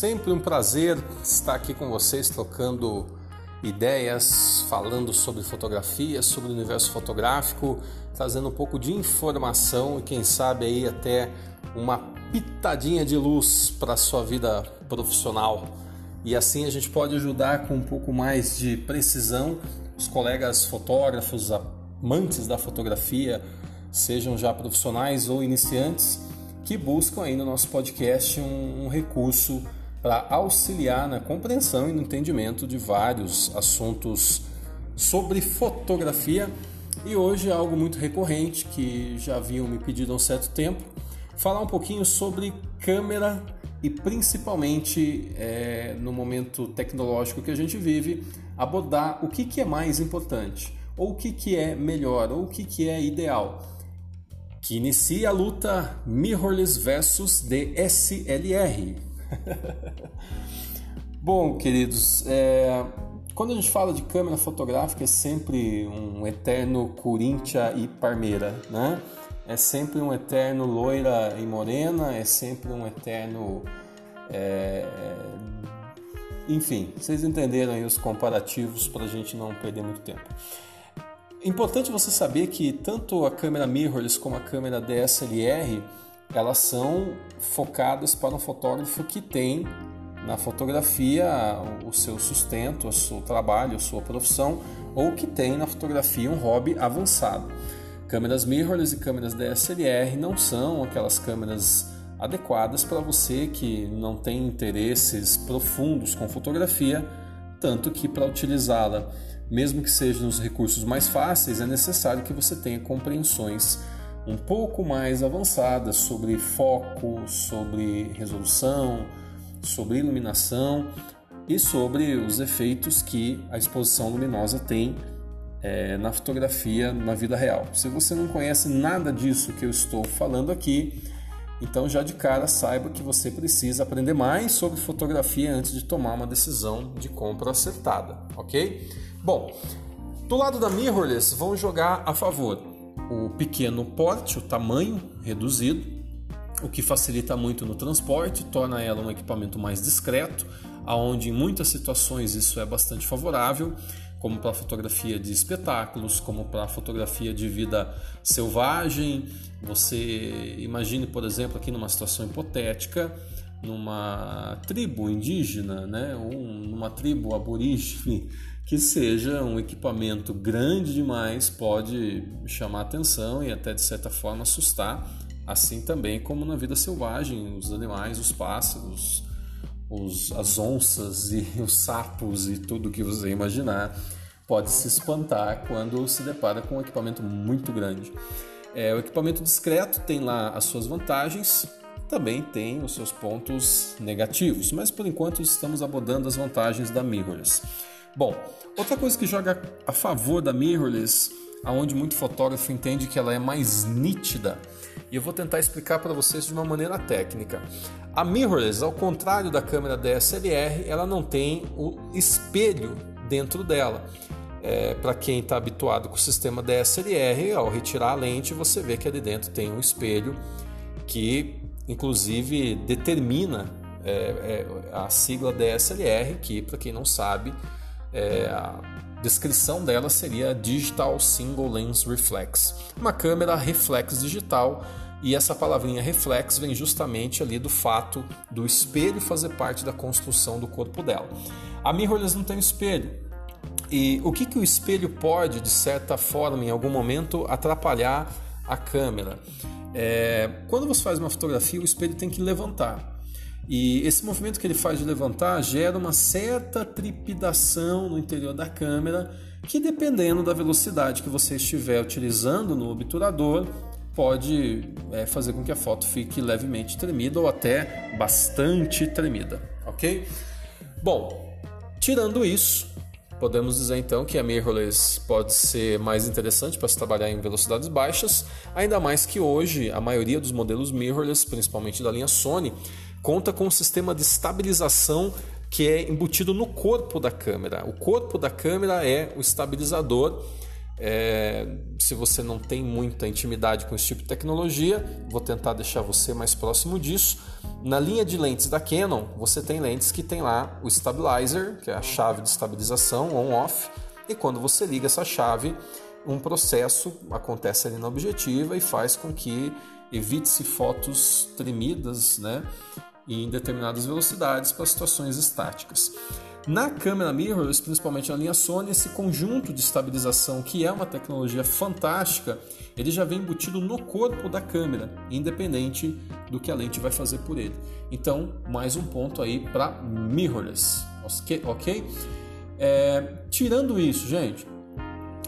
Sempre um prazer estar aqui com vocês trocando ideias, falando sobre fotografia, sobre o universo fotográfico, trazendo um pouco de informação e quem sabe aí até uma pitadinha de luz para a sua vida profissional. E assim a gente pode ajudar com um pouco mais de precisão os colegas fotógrafos, amantes da fotografia, sejam já profissionais ou iniciantes, que buscam aí no nosso podcast um, um recurso para auxiliar na compreensão e no entendimento de vários assuntos sobre fotografia. E hoje é algo muito recorrente que já haviam me pedido há um certo tempo, falar um pouquinho sobre câmera e principalmente é, no momento tecnológico que a gente vive, abordar o que, que é mais importante, ou o que, que é melhor, ou o que, que é ideal. Que inicia a luta mirrorless versus DSLR. Bom, queridos, é, quando a gente fala de câmera fotográfica é sempre um eterno Corinthians e Parmeira, né? É sempre um eterno loira e morena, é sempre um eterno. É, enfim, vocês entenderam aí os comparativos para a gente não perder muito tempo. Importante você saber que tanto a câmera mirrorless como a câmera DSLR elas são focadas para um fotógrafo que tem na fotografia o seu sustento, o seu trabalho, a sua profissão, ou que tem na fotografia um hobby avançado. Câmeras mirrorless e câmeras DSLR não são aquelas câmeras adequadas para você que não tem interesses profundos com fotografia, tanto que para utilizá-la, mesmo que seja nos recursos mais fáceis, é necessário que você tenha compreensões um pouco mais avançadas sobre foco, sobre resolução, sobre iluminação e sobre os efeitos que a exposição luminosa tem é, na fotografia na vida real. Se você não conhece nada disso que eu estou falando aqui, então já de cara saiba que você precisa aprender mais sobre fotografia antes de tomar uma decisão de compra acertada, ok? Bom, do lado da mirrorless, vamos jogar a favor o pequeno porte, o tamanho reduzido, o que facilita muito no transporte, torna ela um equipamento mais discreto, aonde em muitas situações isso é bastante favorável, como para fotografia de espetáculos, como para fotografia de vida selvagem. Você imagine, por exemplo, aqui numa situação hipotética, numa tribo indígena, né, um, numa tribo aborígene que seja um equipamento grande demais pode chamar atenção e até de certa forma assustar, assim também como na vida selvagem, os animais, os pássaros, os, as onças e os sapos e tudo que você imaginar pode se espantar quando se depara com um equipamento muito grande. É, o equipamento discreto tem lá as suas vantagens, também tem os seus pontos negativos, mas por enquanto estamos abordando as vantagens da mirrorless. Bom, outra coisa que joga a favor da mirrorless, aonde muito fotógrafo entende que ela é mais nítida, e eu vou tentar explicar para vocês de uma maneira técnica. A mirrorless, ao contrário da câmera DSLR, ela não tem o espelho dentro dela. É, para quem está habituado com o sistema DSLR, ao retirar a lente, você vê que ali dentro tem um espelho que, inclusive, determina é, é, a sigla DSLR, que, para quem não sabe, é, a descrição dela seria Digital Single Lens Reflex, uma câmera reflex digital. E essa palavrinha reflex vem justamente ali do fato do espelho fazer parte da construção do corpo dela. A mirrorless não tem espelho. E o que, que o espelho pode, de certa forma, em algum momento, atrapalhar a câmera? É, quando você faz uma fotografia, o espelho tem que levantar. E esse movimento que ele faz de levantar gera uma certa trepidação no interior da câmera, que dependendo da velocidade que você estiver utilizando no obturador, pode é, fazer com que a foto fique levemente tremida ou até bastante tremida, ok? Bom, tirando isso, podemos dizer então que a mirrorless pode ser mais interessante para se trabalhar em velocidades baixas, ainda mais que hoje a maioria dos modelos mirrorless, principalmente da linha Sony, conta com um sistema de estabilização que é embutido no corpo da câmera. O corpo da câmera é o estabilizador É, se você não tem muita intimidade com esse tipo de tecnologia, vou tentar deixar você mais próximo disso. Na linha de lentes da Canon, você tem lentes que tem lá o stabilizer, que é a chave de estabilização on-off, e quando você liga essa chave, um processo acontece ali na objetiva e faz com que evite-se fotos tremidas, né, em determinadas velocidades para situações estáticas. Na câmera mirrorless, principalmente na linha Sony, esse conjunto de estabilização, que é uma tecnologia fantástica, ele já vem embutido no corpo da câmera, independente do que a lente vai fazer por ele. Então, mais um ponto aí para mirrorless, ok? É, tirando isso, gente,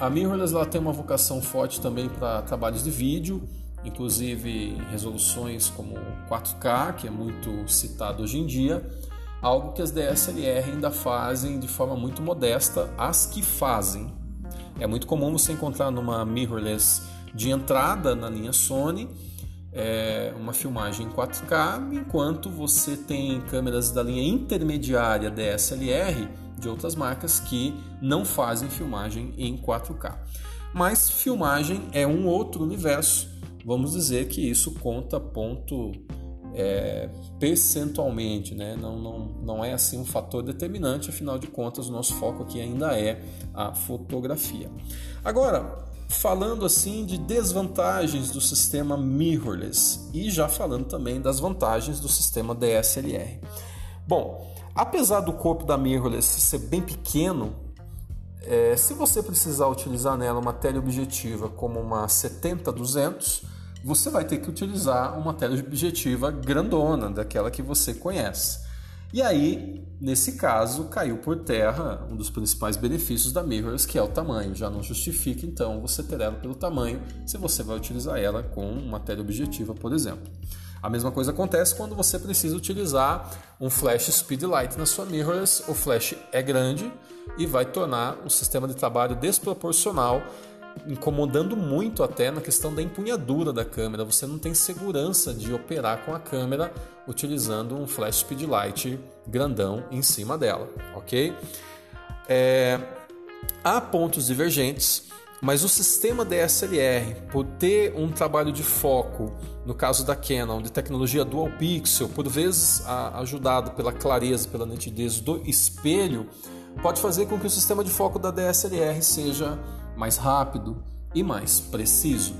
a mirrorless ela tem uma vocação forte também para trabalhos de vídeo, inclusive em resoluções como 4K, que é muito citado hoje em dia algo que as DSLR ainda fazem de forma muito modesta, as que fazem. É muito comum você encontrar numa mirrorless de entrada na linha Sony é, uma filmagem em 4K, enquanto você tem câmeras da linha intermediária DSLR de outras marcas que não fazem filmagem em 4K. Mas filmagem é um outro universo. Vamos dizer que isso conta ponto é, percentualmente, né? não, não, não é assim um fator determinante, afinal de contas, o nosso foco aqui ainda é a fotografia. Agora, falando assim de desvantagens do sistema mirrorless e já falando também das vantagens do sistema DSLR. Bom, apesar do corpo da mirrorless ser bem pequeno, é, se você precisar utilizar nela uma teleobjetiva como uma 70-200, você vai ter que utilizar uma tela objetiva grandona, daquela que você conhece. E aí, nesse caso, caiu por terra um dos principais benefícios da mirrorless, que é o tamanho. Já não justifica, então, você ter ela pelo tamanho, se você vai utilizar ela com uma tela objetiva, por exemplo. A mesma coisa acontece quando você precisa utilizar um flash speedlight na sua mirrorless. O flash é grande e vai tornar o sistema de trabalho desproporcional incomodando muito até na questão da empunhadura da câmera. Você não tem segurança de operar com a câmera utilizando um flash speedlight grandão em cima dela, ok? É, há pontos divergentes, mas o sistema DSLR, por ter um trabalho de foco, no caso da Canon, de tecnologia dual pixel, por vezes ajudado pela clareza, pela nitidez do espelho, pode fazer com que o sistema de foco da DSLR seja mais rápido e mais preciso.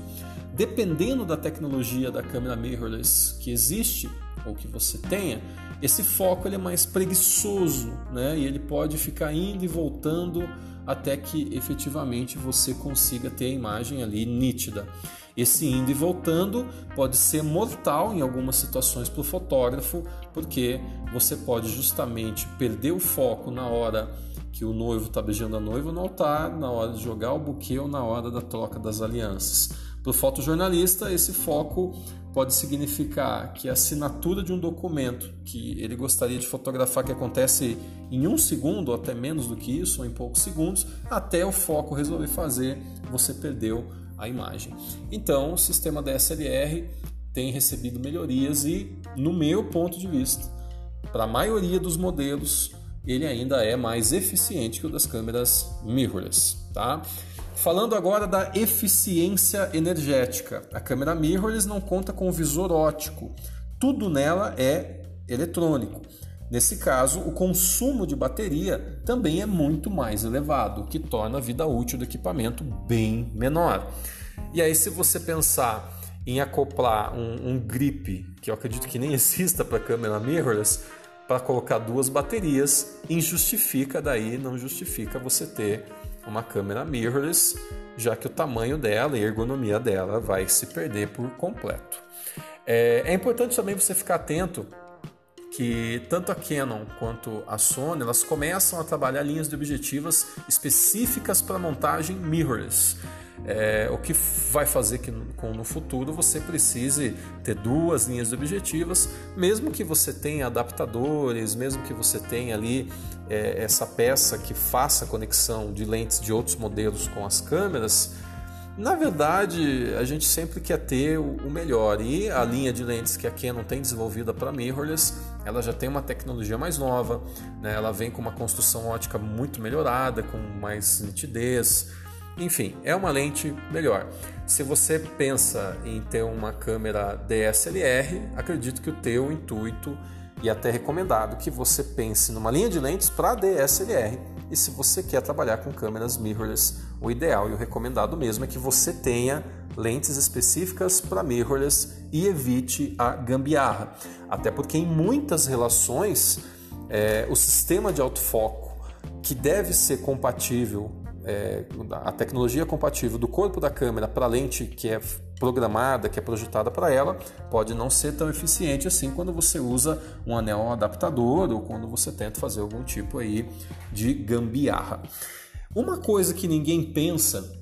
Dependendo da tecnologia da câmera mirrorless que existe ou que você tenha, esse foco ele é mais preguiçoso, né? E ele pode ficar indo e voltando até que efetivamente você consiga ter a imagem ali nítida. Esse indo e voltando pode ser mortal em algumas situações para o fotógrafo, porque você pode justamente perder o foco na hora que o noivo está beijando a noiva no altar, na hora de jogar o buquê ou na hora da troca das alianças. Para o fotojornalista, esse foco pode significar que a assinatura de um documento que ele gostaria de fotografar, que acontece em um segundo, ou até menos do que isso, ou em poucos segundos, até o foco resolver fazer, você perdeu a imagem. Então, o sistema DSLR tem recebido melhorias e, no meu ponto de vista, para a maioria dos modelos, ele ainda é mais eficiente que o das câmeras mirrorless, tá? Falando agora da eficiência energética. A câmera mirrorless não conta com visor óptico. Tudo nela é eletrônico. Nesse caso, o consumo de bateria também é muito mais elevado, o que torna a vida útil do equipamento bem menor. E aí, se você pensar em acoplar um, um grip, que eu acredito que nem exista para câmera mirrorless, para colocar duas baterias, injustifica daí, não justifica você ter uma câmera mirrorless, já que o tamanho dela e a ergonomia dela vai se perder por completo. É, é importante também você ficar atento que tanto a Canon quanto a Sony elas começam a trabalhar linhas de objetivas específicas para montagem mirrorless. É, o que vai fazer que com, no futuro você precise ter duas linhas objetivas, mesmo que você tenha adaptadores, mesmo que você tenha ali é, essa peça que faça conexão de lentes de outros modelos com as câmeras. Na verdade, a gente sempre quer ter o melhor e a linha de lentes que a Canon tem desenvolvida para mirrorless, ela já tem uma tecnologia mais nova, né? ela vem com uma construção ótica muito melhorada, com mais nitidez, Enfim, é uma lente melhor. Se você pensa em ter uma câmera DSLR, acredito que o teu intuito e até recomendado que você pense numa linha de lentes para DSLR. E se você quer trabalhar com câmeras mirrorless, o ideal e o recomendado mesmo é que você tenha lentes específicas para mirrorless e evite a gambiarra. Até porque em muitas relações é, o sistema de autofoco que deve ser compatível é, a tecnologia compatível do corpo da câmera para a lente que é programada, que é projetada para ela, pode não ser tão eficiente assim quando você usa um anel adaptador ou quando você tenta fazer algum tipo aí de gambiarra. Uma coisa que ninguém pensa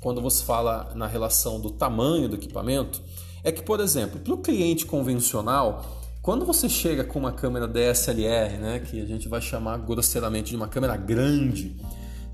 quando você fala na relação do tamanho do equipamento é que, por exemplo, para o cliente convencional, quando você chega com uma câmera DSLR, né, que a gente vai chamar grosseiramente de uma câmera grande,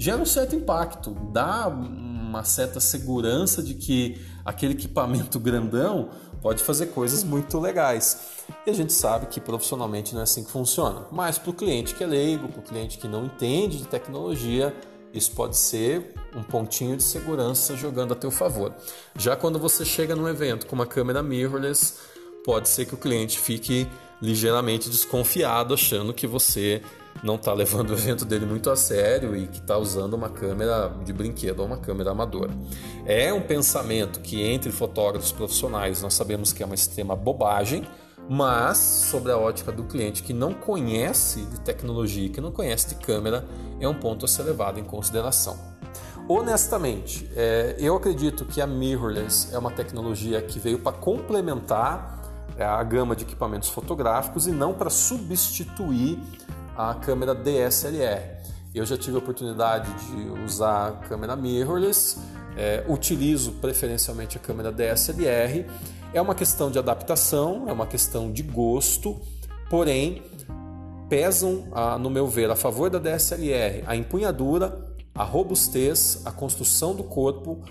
gera um certo impacto, dá uma certa segurança de que aquele equipamento grandão pode fazer coisas muito legais. E a gente sabe que profissionalmente não é assim que funciona. Mas para o cliente que é leigo, para o cliente que não entende de tecnologia, isso pode ser um pontinho de segurança jogando a teu favor. Já quando você chega num evento com uma câmera mirrorless, pode ser que o cliente fique ligeiramente desconfiado, achando que você não está levando o evento dele muito a sério e que está usando uma câmera de brinquedo ou uma câmera amadora. É um pensamento que entre fotógrafos profissionais nós sabemos que é uma extrema bobagem, mas sobre a ótica do cliente que não conhece de tecnologia, que não conhece de câmera, é um ponto a ser levado em consideração. Honestamente, é, eu acredito que a mirrorless é uma tecnologia que veio para complementar é, a gama de equipamentos fotográficos e não para substituir a câmera DSLR. Eu já tive a oportunidade de usar a câmera mirrorless, é, utilizo preferencialmente a câmera DSLR. É uma questão de adaptação, é uma questão de gosto, porém pesam, a, no meu ver, a favor da DSLR a empunhadura, a robustez, a construção do corpo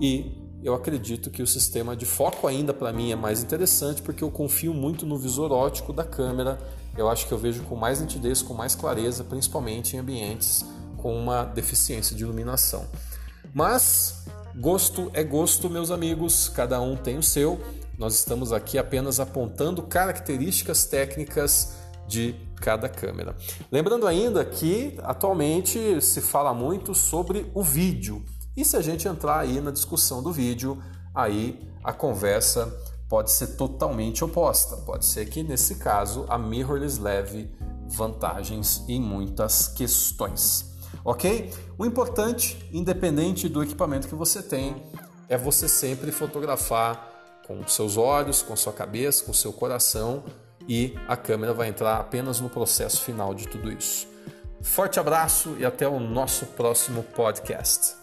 e eu acredito que o sistema de foco ainda para mim é mais interessante porque eu confio muito no visor óptico da câmera eu acho que eu vejo com mais nitidez, com mais clareza, principalmente em ambientes com uma deficiência de iluminação. Mas gosto é gosto, meus amigos, cada um tem o seu. Nós estamos aqui apenas apontando características técnicas de cada câmera. Lembrando ainda que atualmente se fala muito sobre o vídeo. E se a gente entrar aí na discussão do vídeo, aí a conversa pode ser totalmente oposta. Pode ser que nesse caso a mirrorless leve vantagens em muitas questões. Ok? O importante, independente do equipamento que você tem, é você sempre fotografar com seus olhos, com sua cabeça, com seu coração e a câmera vai entrar apenas no processo final de tudo isso. Forte abraço e até o nosso próximo podcast.